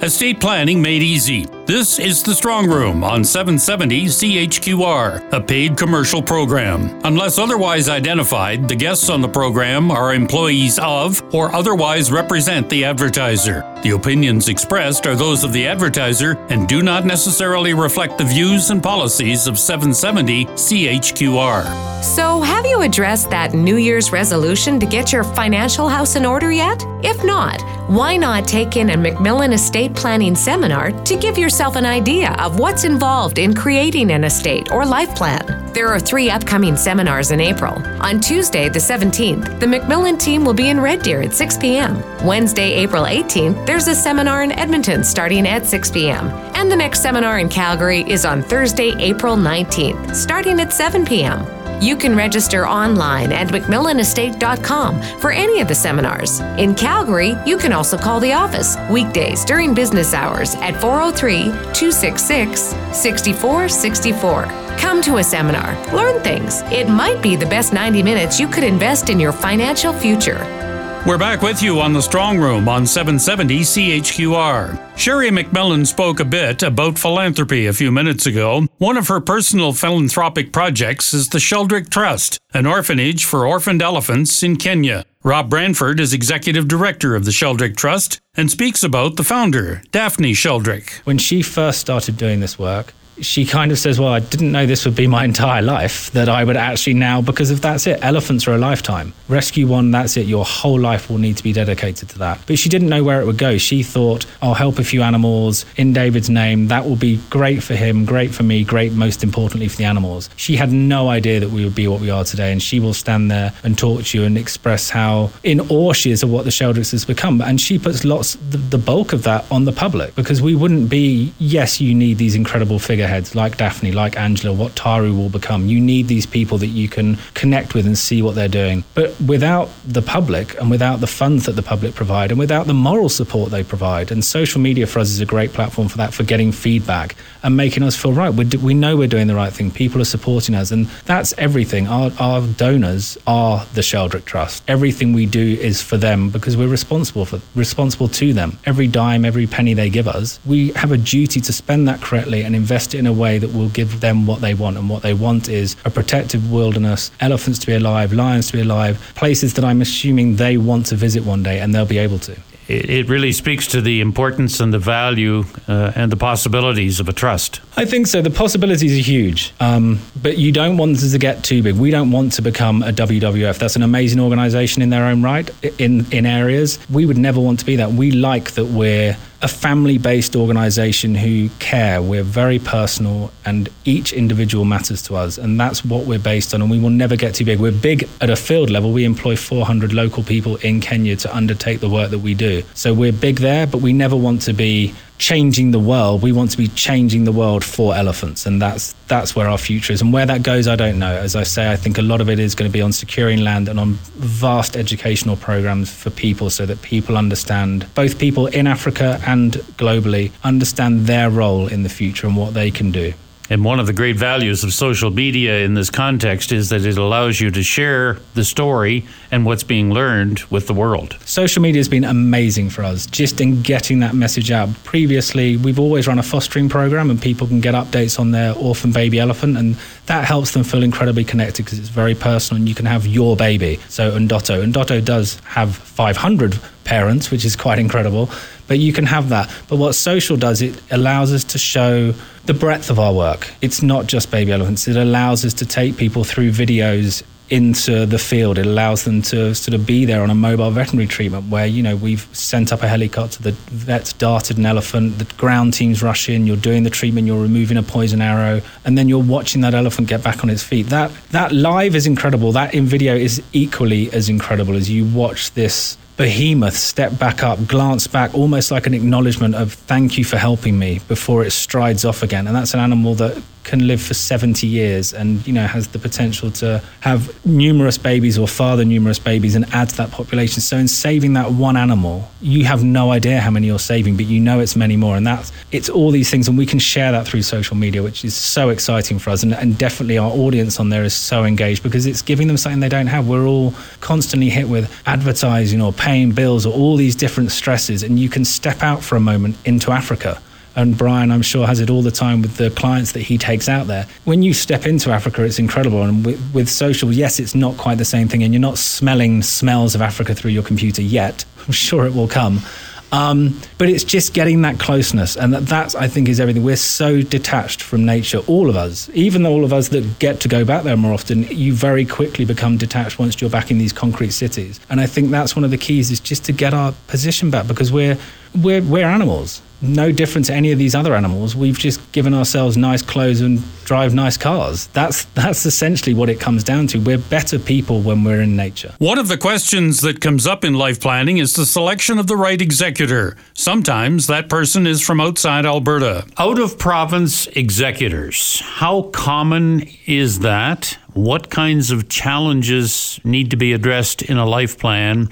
Estate planning made easy. This is the Strong Room on 770 CHQR, a paid commercial program. Unless otherwise identified, the guests on the program are employees of or otherwise represent the advertiser. The opinions expressed are those of the advertiser and do not necessarily reflect the views and policies of 770 CHQR. So, have you addressed that New Year's resolution to get your financial house in order yet? If not, why not take in a MacMillan Estate Planning Seminar to give yourself an idea of what's involved in creating an estate or life plan? There are three upcoming seminars in April. On Tuesday, the 17th, the MacMillan team will be in Red Deer at 6 p.m. Wednesday, April 18th, there's a seminar in Edmonton starting at 6 p.m. And the next seminar in Calgary is on Thursday, April 19th, starting at 7 p.m. You can register online at MacMillanestate.com for any of the seminars. In Calgary, you can also call the office weekdays during business hours at 403 266 6464. Come to a seminar, learn things. It might be the best 90 minutes you could invest in your financial future. We're back with you on the Strong Room on 770 CHQR. Sheri MacMillan spoke a bit about philanthropy a few minutes ago. One of her personal philanthropic projects is the Sheldrick Trust, an orphanage for orphaned elephants in Kenya. Rob Brandford is executive director of the Sheldrick Trust and speaks about the founder, Daphne Sheldrick. When she first started doing this work, she kind of says, Well, I didn't know this would be my entire life, that I would actually now, because if that's it, elephants are a lifetime. Rescue one, that's it, your whole life will need to be dedicated to that. But she didn't know where it would go. She thought, I'll help a few animals in David's name. That will be great for him, great for me, great, most importantly, for the animals. She had no idea that we would be what we are today. And she will stand there and talk to you and express how in awe she is of what the Sheldricks has become. And she puts lots, the, the bulk of that on the public because we wouldn't be, yes, you need these incredible figures figureheads like Daphne, like Angela, what Taru will become. You need these people that you can connect with and see what they're doing. But without the public and without the funds that the public provide and without the moral support they provide, and social media for us is a great platform for that, for getting feedback and making us feel right. We're, we know we're doing the right thing. People are supporting us, and that's everything. Our, our donors are the Sheldrick Trust. Everything we do is for them because we're responsible for responsible to them. Every dime, every penny they give us, we have a duty to spend that correctly and invest it in a way that will give them what they want. And what they want is a protected wilderness, elephants to be alive, lions to be alive, places that I'm assuming they want to visit one day, and they'll be able to it really speaks to the importance and the value uh, and the possibilities of a trust. I think so. The possibilities are huge, um, but you don't want it to get too big. We don't want to become a WWF. That's an amazing organization in their own right in in areas. We would never want to be that. We like that we're a family based organization who care. We're very personal and each individual matters to us. And that's what we're based on. And we will never get too big. We're big at a field level. We employ 400 local people in Kenya to undertake the work that we do. So we're big there, but we never want to be changing the world. We want to be changing the world for elephants, and that's that's where our future is. And where that goes, I don't know. As I say, I think a lot of it is going to be on securing land and on vast educational programs for people, so that people understand both people in Africa and globally understand their role in the future and what they can do. And one of the great values of social media in this context is that it allows you to share the story and what's being learned with the world. Social media has been amazing for us just in getting that message out. Previously, we've always run a fostering program and people can get updates on their orphan baby elephant, and that helps them feel incredibly connected because it's very personal and you can have your baby. So, Ndoto. Ndoto does have 500 parents, which is quite incredible but you can have that. But what social does, it allows us to show the breadth of our work. It's not just baby elephants. It allows us to take people through videos into the field. It allows them to sort of be there on a mobile veterinary treatment where, you know, we've sent up a helicopter, the vet's darted an elephant, the ground teams rush in, you're doing the treatment, you're removing a poison arrow, and then you're watching that elephant get back on its feet. That that live is incredible. That in video is equally as incredible as you watch this behemoth step back up, glance back, almost like an acknowledgement of thank you for helping me before it strides off again. And that's an animal that can live for 70 years and you know has the potential to have numerous babies or father numerous babies and add to that population. So in saving that one animal you have no idea how many you're saving but you know it's many more. And that's it's all these things and we can share that through social media which is so exciting for us. And, and definitely our audience on there is so engaged because it's giving them something they don't have. We're all constantly hit with advertising or paying bills or all these different stresses and you can step out for a moment into africa and Brian, I'm sure, has it all the time with the clients that he takes out there. When you step into Africa, it's incredible. And with, with social, yes, it's not quite the same thing, and you're not smelling smells of Africa through your computer yet. I'm sure it will come. Um, but it's just getting that closeness, and that, that I think is everything. We're so detached from nature, all of us. Even all of us that get to go back there more often, you very quickly become detached once you're back in these concrete cities. And I think that's one of the keys is just to get our position back because we're we're, we're animals no different to any of these other animals. We've just given ourselves nice clothes and drive nice cars. That's that's essentially what it comes down to. We're better people when we're in nature. One of the questions that comes up in life planning is the selection of the right executor. Sometimes that person is from outside Alberta. Out of province executors. How common is that? What kinds of challenges need to be addressed in a life plan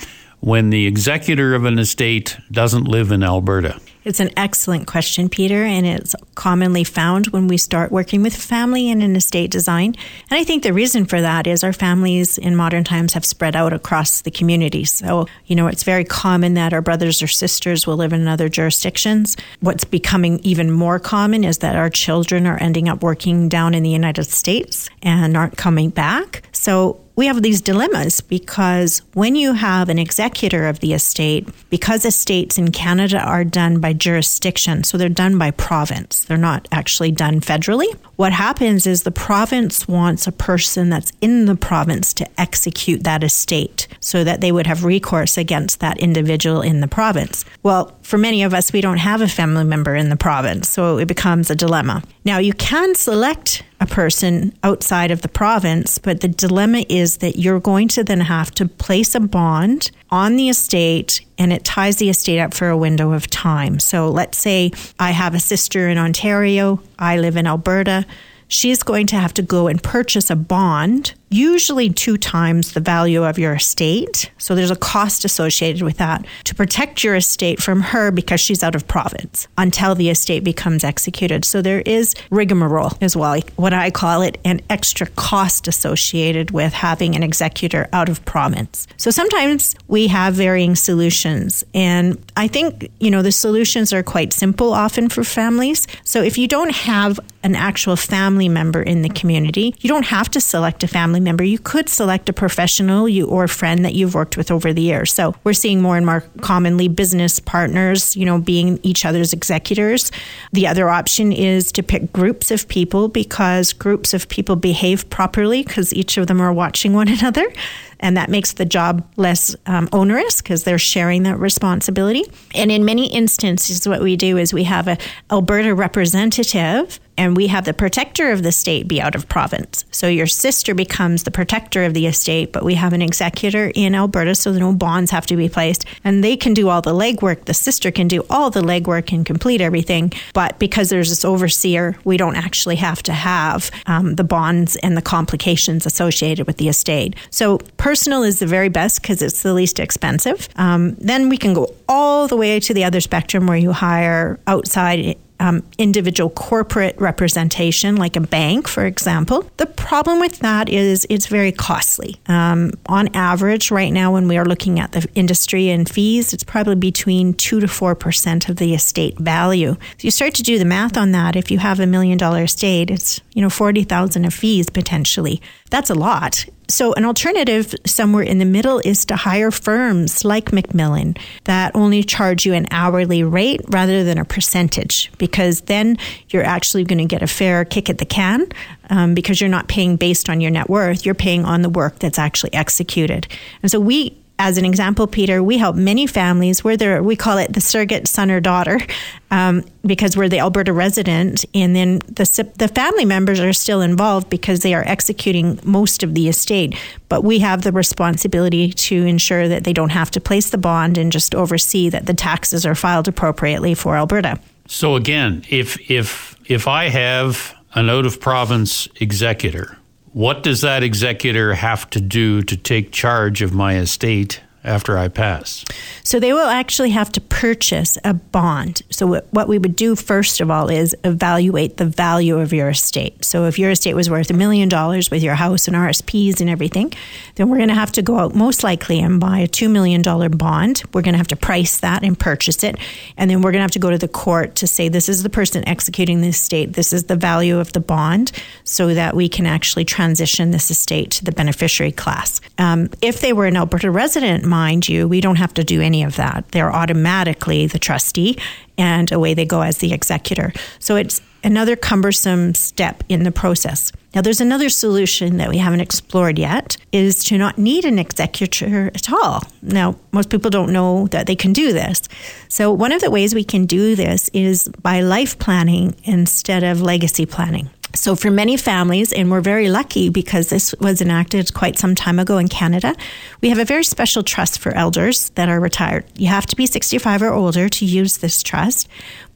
when the executor of an estate doesn't live in Alberta? It's an excellent question, Peter, and it's commonly found when we start working with family and in estate design. And I think the reason for that is our families in modern times have spread out across the community. So, you know, it's very common that our brothers or sisters will live in other jurisdictions. What's becoming even more common is that our children are ending up working down in the United States and aren't coming back. So, we have these dilemmas because when you have an executor of the estate, because estates in Canada are done by jurisdiction, so they're done by province, they're not actually done federally. What happens is the province wants a person that's in the province to execute that estate so that they would have recourse against that individual in the province. Well, for many of us, we don't have a family member in the province, so it becomes a dilemma. Now, you can select a person outside of the province, but the dilemma is that you're going to then have to place a bond on the estate and it ties the estate up for a window of time. So let's say I have a sister in Ontario, I live in Alberta. She's going to have to go and purchase a bond usually two times the value of your estate. So there's a cost associated with that to protect your estate from her because she's out of province until the estate becomes executed. So there is rigmarole as well, what I call it, an extra cost associated with having an executor out of province. So sometimes we have varying solutions. And I think, you know, the solutions are quite simple often for families. So if you don't have an actual family member in the community, you don't have to select a family family member, you could select a professional you or friend that you've worked with over the years. So we're seeing more and more commonly business partners, you know, being each other's executors. The other option is to pick groups of people because groups of people behave properly because each of them are watching one another and that makes the job less um, onerous because they're sharing that responsibility. And in many instances, what we do is we have a Alberta representative and we have the protector of the state be out of province. So your sister becomes the protector of the estate, but we have an executor in Alberta, so no bonds have to be placed, and they can do all the legwork. The sister can do all the legwork and complete everything, but because there's this overseer, we don't actually have to have um, the bonds and the complications associated with the estate. So personal is the very best because it's the least expensive. Um, then we can go all the way to the other spectrum where you hire outside um, individual corporate representation, like a bank, for example. The problem with that is it's very costly. Um, on average, right now, when we are looking at the industry and fees, it's probably between 2 to 4% of the estate value. So you start to do the math on that. If you have a million dollar estate, it's, you know, 40,000 of fees potentially. That's a lot. So, an alternative somewhere in the middle is to hire firms like MacMillan that only charge you an hourly rate rather than a percentage, because then you're actually going to get a fair kick at the can um, because you're not paying based on your net worth, you're paying on the work that's actually executed. And so, we as an example, Peter, we help many families where they're, we call it the surrogate son or daughter um, because we're the Alberta resident. And then the, the family members are still involved because they are executing most of the estate. But we have the responsibility to ensure that they don't have to place the bond and just oversee that the taxes are filed appropriately for Alberta. So again, if, if, if I have an out of province executor. What does that executor have to do to take charge of my estate after I pass? So they will actually have to purchase a bond. So what we would do first of all is evaluate the value of your estate. So if your estate was worth a million dollars with your house and RSPs and everything, then we're going to have to go out most likely and buy a $2 million bond. We're going to have to price that and purchase it. And then we're going to have to go to the court to say this is the person executing the estate, this is the value of the bond, so that we can actually transition this estate to the beneficiary class. Um, if they were an Alberta resident, mind you, we don't have to do any of that. They're automatically the trustee, and away they go as the executor. So it's another cumbersome step in the process. Now, there's another solution that we haven't explored yet is to not need an executor at all. Now, most people don't know that they can do this. So, one of the ways we can do this is by life planning instead of legacy planning. So, for many families, and we're very lucky because this was enacted quite some time ago in Canada, we have a very special trust for elders that are retired. You have to be 65 or older to use this trust,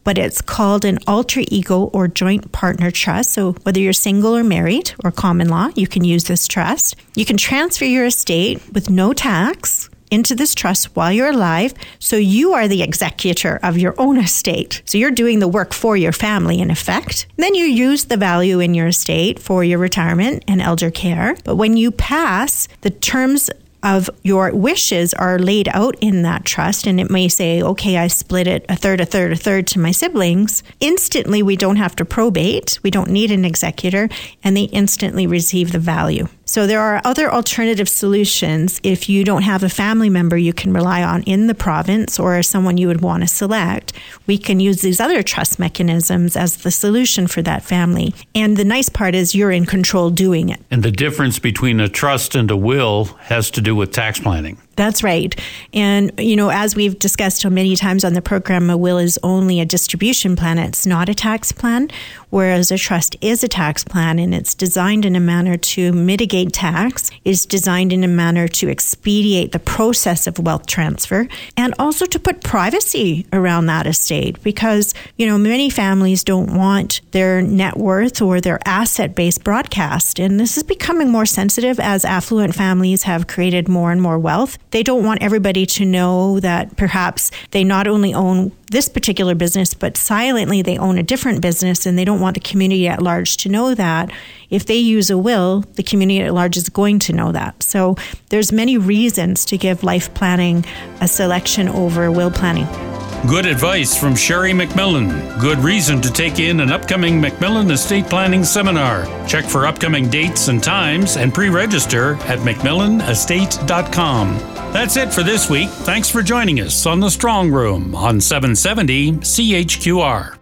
but it's called an alter ego or joint partner trust. So, whether you're single or married or common law, you can use this trust. You can transfer your estate with no tax into this trust while you're alive. So you are the executor of your own estate. So you're doing the work for your family in effect. then you use the value in your estate for your retirement and elder care. But when you pass, the terms of your wishes are laid out in that trust and it may say okay i split it a third a third a third to my siblings instantly we don't have to probate we don't need an executor and they instantly receive the value so there are other alternative solutions if you don't have a family member you can rely on in the province or someone you would want to select. We can use these other trust mechanisms as the solution for that family. And the nice part is you're in control doing it. And the difference between a trust and a will has to do with tax planning. That's right. And, you know, as we've discussed many times on the program, a will is only a distribution plan. It's not a tax plan, whereas a trust is a tax plan and it's designed in a manner to mitigate tax, is designed in a manner to expedite the process of wealth transfer, and also to put privacy around that estate because, you know, many families don't want their net worth or their asset base broadcast. And this is becoming more sensitive as affluent families have created more and more wealth they don't want everybody to know that perhaps they not only own this particular business, but silently they own a different business and they don't want the community at large to know that. If they use a will, the community at large is going to know that. So there's many reasons to give life planning a selection over will planning. Good advice from Sheri MacMillan. Good reason to take in an upcoming MacMillan Estate Planning Seminar. Check for upcoming dates and times and pre register at MacMillanestate.com. That's it for this week. Thanks for joining us on The Strong Room on 770 CHQR.